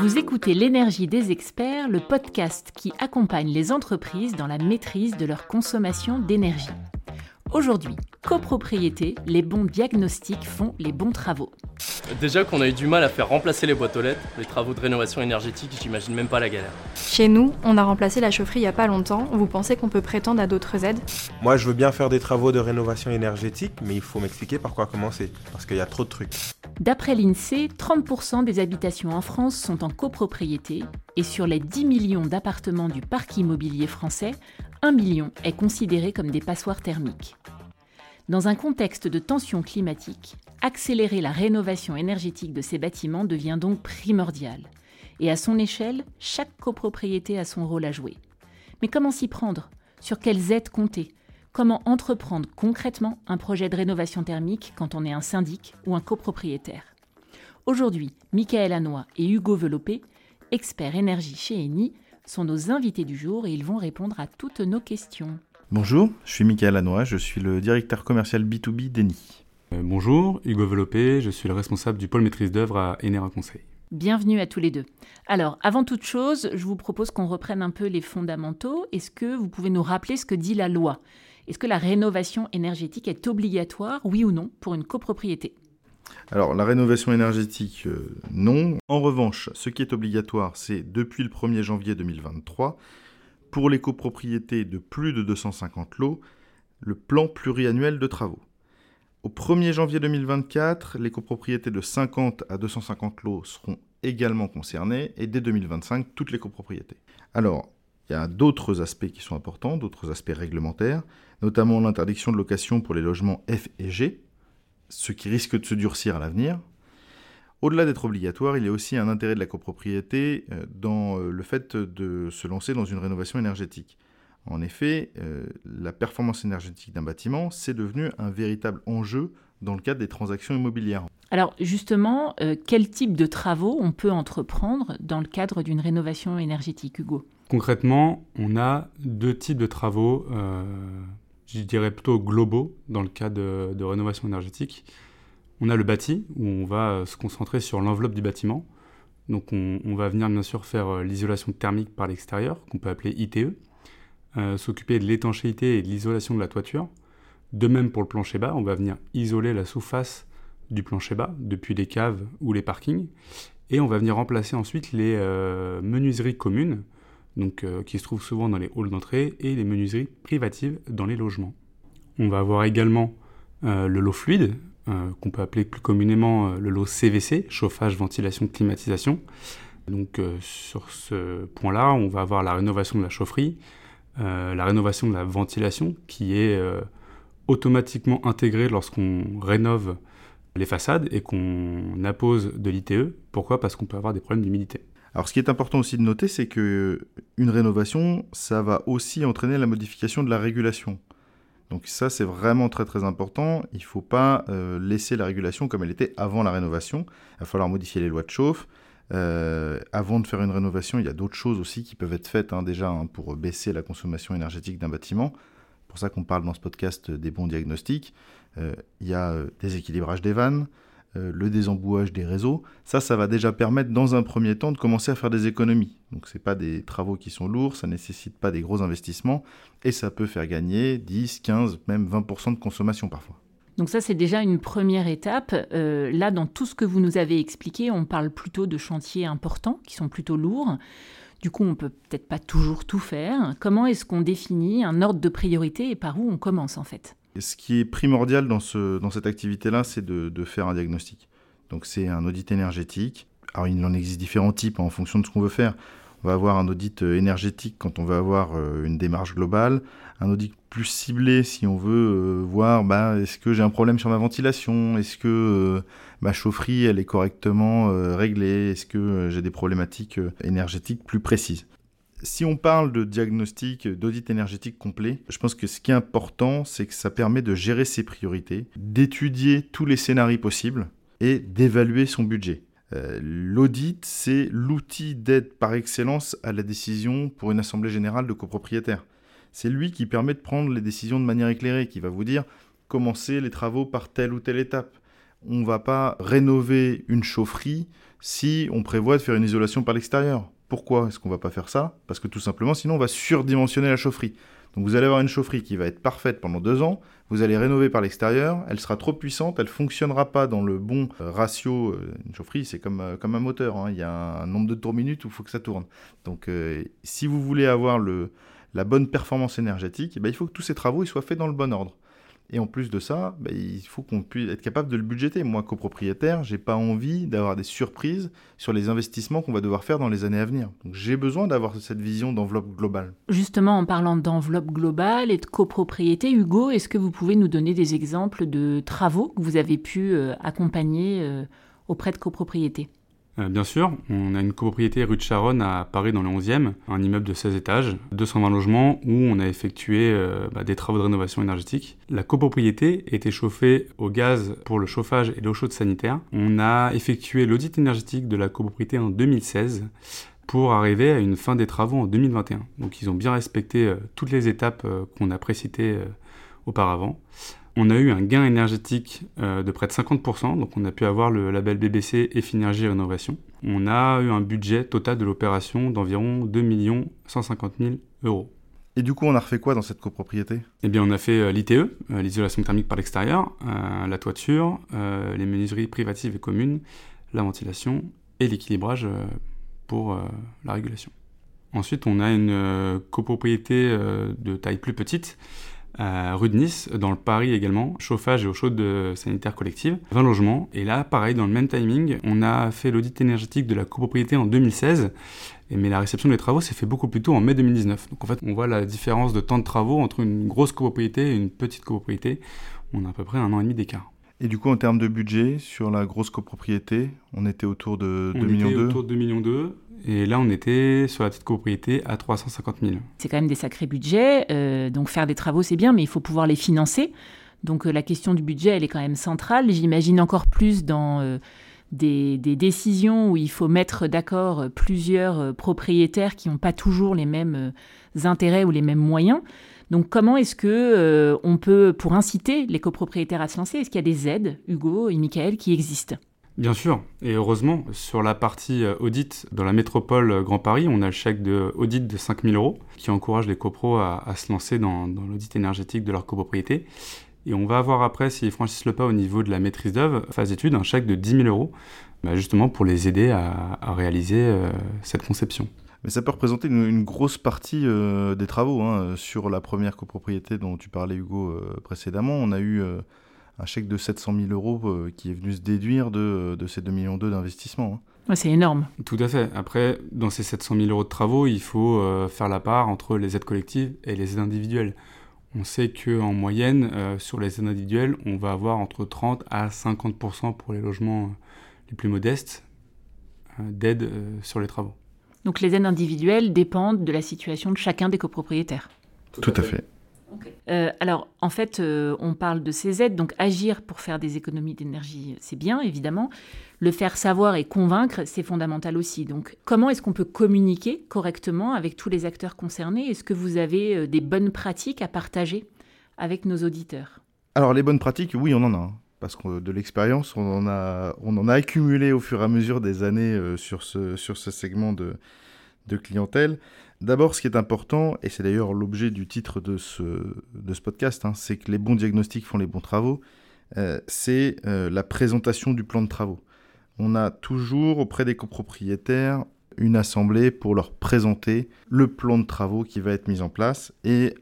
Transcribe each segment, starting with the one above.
Vous écoutez L'énergie des experts, le podcast qui accompagne les entreprises dans la maîtrise de leur consommation d'énergie. Aujourd'hui, copropriété, les bons diagnostics font les bons travaux. Déjà qu'on a eu du mal à faire remplacer les boîtes aux lettres, les travaux de rénovation énergétique, j'imagine même pas la galère. Chez nous, on a remplacé la chaufferie il y a pas longtemps. Vous pensez qu'on peut prétendre à d'autres aides? Moi, je veux bien faire des travaux de rénovation énergétique, mais il faut m'expliquer par quoi commencer, parce qu'il y a trop de trucs. D'après l'INSEE, 30% des habitations en France sont en copropriété et sur les 10 millions d'appartements du parc immobilier français, 1 million est considéré comme des passoires thermiques. Dans un contexte de tension climatique, accélérer la rénovation énergétique de ces bâtiments devient donc primordial. Et à son échelle, chaque copropriété a son rôle à jouer. Mais comment s'y prendre? Sur quelles aides compter? Comment entreprendre concrètement un projet de rénovation thermique quand on est un syndic ou un copropriétaire? Aujourd'hui, Michael Hanois et Hugo Velopé, experts énergie chez Eni, sont nos invités du jour et ils vont répondre à toutes nos questions. Bonjour, je suis Michael Hanois, je suis le directeur commercial B2B d'Eni. Euh, bonjour, Hugo Velopé, je suis le responsable du pôle maîtrise d'œuvre à Enera Conseil. Bienvenue à tous les deux. Alors, avant toute chose, je vous propose qu'on reprenne un peu les fondamentaux. Est-ce que vous pouvez nous rappeler ce que dit la loi? Est-ce que la rénovation énergétique est obligatoire, oui ou non, pour une copropriété? Alors, la rénovation énergétique, euh, non. En revanche, ce qui est obligatoire, c'est depuis le 1er janvier 2023, pour les copropriétés de plus de 250 lots, le plan pluriannuel de travaux. Au 1er janvier 2024, les copropriétés de 50 à 250 lots seront également concernées, et dès 2025, toutes les copropriétés. Alors, il y a d'autres aspects qui sont importants, d'autres aspects réglementaires, notamment l'interdiction de location pour les logements F et G, ce qui risque de se durcir à l'avenir. Au-delà d'être obligatoire, il y a aussi un intérêt de la copropriété euh, dans euh, le fait de se lancer dans une rénovation énergétique. En effet, euh, la performance énergétique d'un bâtiment, c'est devenu un véritable enjeu dans le cadre des transactions immobilières. Alors justement, quel type de travaux on peut entreprendre dans le cadre d'une rénovation énergétique, Hugo? Concrètement, on a deux types de travaux je dirais plutôt globaux dans le cas de, rénovation énergétique. On a le bâti, où on va euh, se concentrer sur l'enveloppe du bâtiment. Donc on, va venir bien sûr faire euh, l'isolation thermique par l'extérieur, qu'on peut appeler ITE, euh, s'occuper de l'étanchéité et de l'isolation de la toiture. De même pour le plancher bas, on va venir isoler la surface du plancher bas depuis les caves ou les parkings. Et on va venir remplacer ensuite les menuiseries communes donc, euh, qui se trouvent souvent dans les halls d'entrée, et les menuiseries privatives dans les logements. On va avoir également euh, le lot fluide, euh, qu'on peut appeler plus communément le lot CVC, chauffage, ventilation, climatisation. Donc sur ce point-là, on va avoir la rénovation de la chaufferie, la rénovation de la ventilation, qui est automatiquement intégrée lorsqu'on rénove les façades et qu'on appose de l'ITE. Pourquoi? Parce qu'on peut avoir des problèmes d'humidité. Alors, ce qui est important aussi de noter, c'est que une rénovation, ça va aussi entraîner la modification de la régulation. Donc ça, c'est vraiment très très important. Il ne faut pas euh, laisser la régulation comme elle était avant la rénovation. Il va falloir modifier les lois de chauffe. Euh, avant de faire une rénovation, il y a d'autres choses aussi qui peuvent être faites hein, déjà hein, pour baisser la consommation énergétique d'un bâtiment. C'est pour ça qu'on parle dans ce podcast des bons diagnostics. Euh, il y a des équilibrages des vannes, euh, le désembouage des réseaux, ça, ça va déjà permettre dans un premier temps de commencer à faire des économies. Donc ce pas des travaux qui sont lourds, ça ne nécessite pas des gros investissements, et ça peut faire gagner 10, 15, même 20% de consommation parfois. Donc ça, c'est déjà une première étape. Euh, là, dans tout ce que vous nous avez expliqué, on parle plutôt de chantiers importants, qui sont plutôt lourds. Du coup, on peut peut-être pas toujours tout faire. Comment est-ce qu'on définit un ordre de priorité et par où on commence en fait? Ce qui est primordial dans, ce, dans cette activité-là, c'est de, faire un diagnostic. Donc c'est un audit énergétique. Alors il en existe différents types en fonction de ce qu'on veut faire. On va avoir un audit euh, énergétique quand on veut avoir euh, une démarche globale, un audit plus ciblé si on veut euh, voir bah, est-ce que j'ai un problème sur ma ventilation, est-ce que ma chaufferie elle est correctement réglée, est-ce que j'ai des problématiques énergétiques plus précises? Si on parle de diagnostic, d'audit énergétique complet, je pense que ce qui est important, c'est que ça permet de gérer ses priorités, d'étudier tous les scénarios possibles et d'évaluer son budget. Euh, l'audit, c'est l'outil d'aide par excellence à la décision pour une assemblée générale de copropriétaires. C'est lui qui permet de prendre les décisions de manière éclairée, qui va vous dire commencer les travaux par telle ou telle étape. on ne va pas rénover une chaufferie si on prévoit de faire une isolation par l'extérieur. Pourquoi est-ce qu'on ne va pas faire ça? Parce que tout simplement, sinon on va surdimensionner la chaufferie. Donc vous allez avoir une chaufferie qui va être parfaite pendant deux ans, vous allez rénover par l'extérieur, elle sera trop puissante, elle ne fonctionnera pas dans le bon euh, ratio. Euh, une chaufferie, c'est comme, euh, comme un moteur, hein. il y a un nombre de tours minutes où il faut que ça tourne. Donc si vous voulez avoir le, la bonne performance énergétique, eh ben, il faut que tous ces travaux soient faits dans le bon ordre. Et en plus de ça, bah, il faut qu'on puisse être capable de le budgéter. Moi, copropriétaire, j'ai pas envie d'avoir des surprises sur les investissements qu'on va devoir faire dans les années à venir. Donc j'ai besoin d'avoir cette vision d'enveloppe globale. Justement, en parlant d'enveloppe globale et de copropriété, Hugo, est-ce que vous pouvez nous donner des exemples de travaux que vous avez pu euh, accompagner euh, auprès de copropriétés? Euh, bien sûr, on a une copropriété rue de Charonne à Paris dans le 11e, un immeuble de 16 étages, 220 logements où on a effectué euh, bah, des travaux de rénovation énergétique. La copropriété était chauffée au gaz pour le chauffage et l'eau chaude sanitaire. On a effectué l'audit énergétique de la copropriété en 2016 pour arriver à une fin des travaux en 2021. Donc ils ont bien respecté euh, toutes les étapes qu'on a précitées auparavant. On a eu un gain énergétique euh, de près de 50%, donc on a pu avoir le label BBC Effinergie Rénovation. On a eu un budget total de l'opération d'environ 2 150 000 euros. Et du coup, on a refait quoi dans cette copropriété? Eh bien, on a fait euh, l'ITE, euh, l'isolation thermique par l'extérieur, la toiture, les menuiseries privatives et communes, la ventilation et l'équilibrage pour la régulation. Ensuite, on a une copropriété de taille plus petite rue de Nice, dans le Paris également, chauffage et eau chaude sanitaire collective, 20 logements. Et là, pareil, dans le même timing, on a fait l'audit énergétique de la copropriété en 2016, mais la réception des travaux s'est fait beaucoup plus tôt en mai 2019. Donc en fait, on voit la différence de temps de travaux entre une grosse copropriété et une petite copropriété. On a à peu près un an et demi d'écart. Et du coup, en termes de budget, sur la grosse copropriété, on était autour de 2 millions On était autour de 2 millions 2. Et là, on était sur la petite copropriété à 350 000. C'est quand même des sacrés budgets. Euh, donc faire des travaux, c'est bien, mais il faut pouvoir les financer. Donc euh, la question du budget, elle est quand même centrale. J'imagine encore plus dans euh, des, décisions où il faut mettre d'accord plusieurs propriétaires qui n'ont pas toujours les mêmes intérêts ou les mêmes moyens. Donc comment est-ce que on peut, pour inciter les copropriétaires à se lancer, est-ce qu'il y a des aides, Hugo et Michael, qui existent? Bien sûr, et heureusement, sur la partie euh, audit dans la métropole euh, Grand Paris, on a le chèque de audit de 5000 euros qui encourage les copros à, se lancer dans, l'audit énergétique de leur copropriété. Et on va avoir après, s'ils franchissent le pas au niveau de la maîtrise d'œuvre, phase d'étude, un chèque de 10 000 euros, bah, justement pour les aider à, réaliser euh, cette conception. Mais ça peut représenter une, grosse partie des travaux. Hein. Sur la première copropriété dont tu parlais, Hugo, précédemment, on a eu un chèque de 700 000 euros euh, qui est venu se déduire de, de ces 2,2 millions d'investissement. Hein. c'est énorme. Tout à fait. Après, dans ces 700 000 euros de travaux, il faut euh, faire la part entre les aides collectives et les aides individuelles. On sait qu'en moyenne, euh, sur les aides individuelles, on va avoir entre 30 à 50 pour les logements les plus modestes d'aide sur les travaux. Donc les aides individuelles dépendent de la situation de chacun des copropriétaires. Tout, à fait. Euh, alors, en fait, euh, on parle de ces aides, donc agir pour faire des économies d'énergie, c'est bien, évidemment. Le faire savoir et convaincre, c'est fondamental aussi. Donc, comment est-ce qu'on peut communiquer correctement avec tous les acteurs concernés? Est-ce que vous avez euh, des bonnes pratiques à partager avec nos auditeurs? Alors, les bonnes pratiques, oui, on en a. Parce que de l'expérience, on, en a, on en a accumulé au fur et à mesure des années sur, ce, sur ce segment de, de clientèle. D'abord, ce qui est important, et c'est d'ailleurs l'objet du titre de ce, de ce podcast, hein, c'est que les bons diagnostics font les bons travaux, euh, c'est euh, la présentation du plan de travaux. On a toujours auprès des copropriétaires une assemblée pour leur présenter le plan de travaux qui va être mis en place, et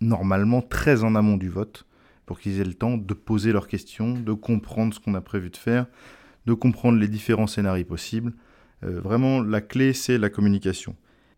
normalement très en amont du vote, pour qu'ils aient le temps de poser leurs questions, de comprendre ce qu'on a prévu de faire, de comprendre les différents scénarios possibles. Euh, vraiment, la clé, c'est la communication.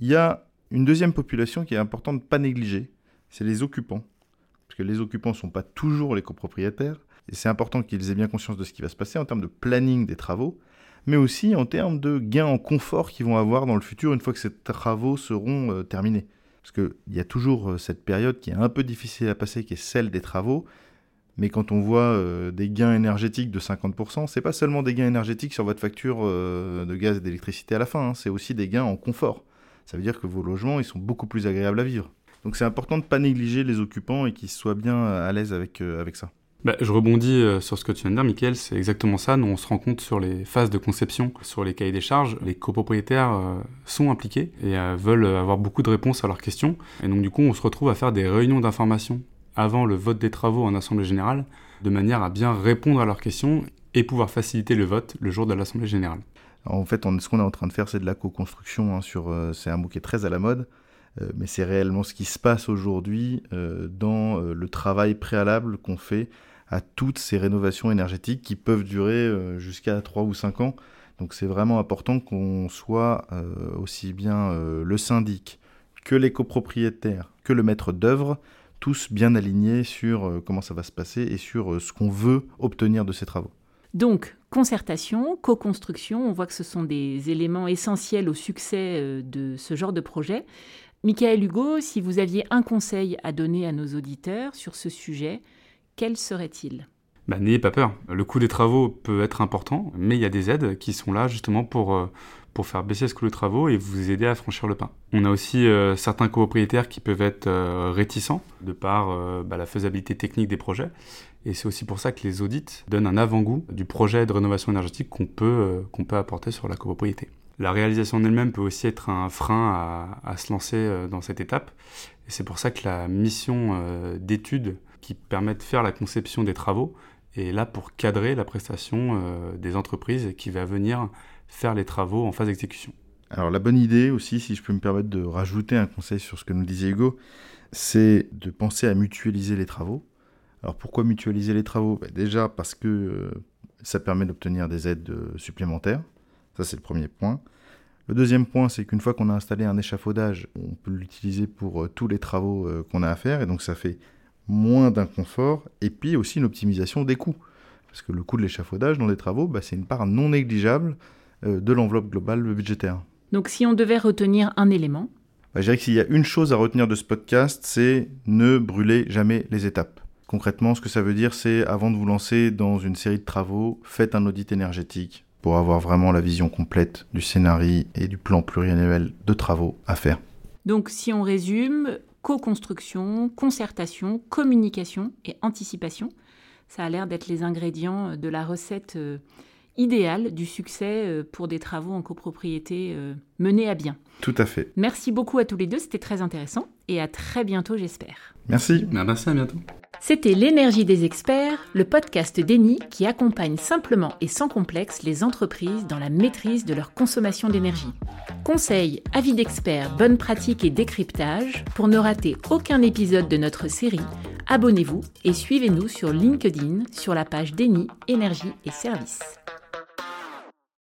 Il y a une deuxième population qui est importante de ne pas négliger, c'est les occupants. Parce que les occupants ne sont pas toujours les copropriétaires. Et c'est important qu'ils aient bien conscience de ce qui va se passer en termes de planning des travaux, mais aussi en termes de gains en confort qu'ils vont avoir dans le futur une fois que ces travaux seront euh, terminés. Parce qu'il y a toujours euh, cette période qui est un peu difficile à passer, qui est celle des travaux. Mais quand on voit euh, des gains énergétiques de 50%, c'est pas seulement des gains énergétiques sur votre facture de gaz et d'électricité à la fin, hein, c'est aussi des gains en confort ça veut dire que vos logements, ils sont beaucoup plus agréables à vivre. Donc c'est important de ne pas négliger les occupants et qu'ils soient bien à l'aise euh, avec ça. Bah, je rebondis euh, sur ce que tu viens de dire, Michael, c'est exactement ça. Nous, on se rend compte sur les phases de conception, sur les cahiers des charges, les copropriétaires euh, sont impliqués et euh, veulent avoir beaucoup de réponses à leurs questions. Et donc, du coup, on se retrouve à faire des réunions d'information avant le vote des travaux en Assemblée Générale, de manière à bien répondre à leurs questions et pouvoir faciliter le vote le jour de l'Assemblée Générale. en fait, ce qu'on est en train de faire, c'est de la co-construction. Hein, c'est un mot qui est très à la mode. mais c'est réellement ce qui se passe aujourd'hui dans le travail préalable qu'on fait à toutes ces rénovations énergétiques qui peuvent durer euh, jusqu'à 3 ou 5 ans. Donc c'est vraiment important qu'on soit euh, aussi bien euh, le syndic que les copropriétaires, que le maître d'œuvre, tous bien alignés sur comment ça va se passer et sur ce qu'on veut obtenir de ces travaux. Donc, concertation, co-construction, on voit que ce sont des éléments essentiels au succès de ce genre de projet. Michael Hugo, si vous aviez un conseil à donner à nos auditeurs sur ce sujet, quel serait-il? Bah, N'ayez pas peur. Le coût des travaux peut être important, mais il y a des aides qui sont là justement pour, euh, pour faire baisser ce coût de travaux et vous aider à franchir le pas. On a aussi euh, certains copropriétaires qui peuvent être euh, réticents de par bah, la faisabilité technique des projets. Et c'est aussi pour ça que les audits donnent un avant-goût du projet de rénovation énergétique qu'on peut, peut apporter sur la copropriété. La réalisation en elle-même peut aussi être un frein à, à se lancer dans cette étape. Et c'est pour ça que la mission d'étude qui permet de faire la conception des travaux et là pour cadrer la prestation euh, des entreprises qui va venir faire les travaux en phase d'exécution. Alors la bonne idée aussi, si je peux me permettre de rajouter un conseil sur ce que nous disait Hugo, c'est de penser à mutualiser les travaux. Alors pourquoi mutualiser les travaux? Ben, Déjà parce que euh, ça permet d'obtenir des aides euh, supplémentaires. Ça c'est le premier point. Le deuxième point, c'est qu'une fois qu'on a installé un échafaudage, on peut l'utiliser pour tous les travaux qu'on a à faire, et donc ça fait moins d'inconfort, et puis aussi une optimisation des coûts. Parce que le coût de l'échafaudage dans les travaux, bah, c'est une part non négligeable euh, de l'enveloppe globale budgétaire. Donc si on devait retenir un élément bah, Je dirais que s'il y a une chose à retenir de ce podcast, c'est ne brûlez jamais les étapes. Concrètement, ce que ça veut dire, c'est avant de vous lancer dans une série de travaux, faites un audit énergétique pour avoir vraiment la vision complète du scénario et du plan pluriannuel de travaux à faire. Donc si on résume, co-construction, concertation, communication et anticipation. Ça a l'air d'être les ingrédients de la recette euh, idéale du succès euh, pour des travaux en copropriété euh, menés à bien. Tout à fait. Merci beaucoup à tous les deux, c'était très intéressant et à très bientôt j'espère. Merci. Merci, à bientôt. C'était L'énergie des experts, le podcast d'Eni qui accompagne simplement et sans complexe les entreprises dans la maîtrise de leur consommation d'énergie. Conseils, avis d'experts, bonnes pratiques et décryptage, pour ne rater aucun épisode de notre série, abonnez-vous et suivez-nous sur LinkedIn sur la page d'Eni Énergie et Services.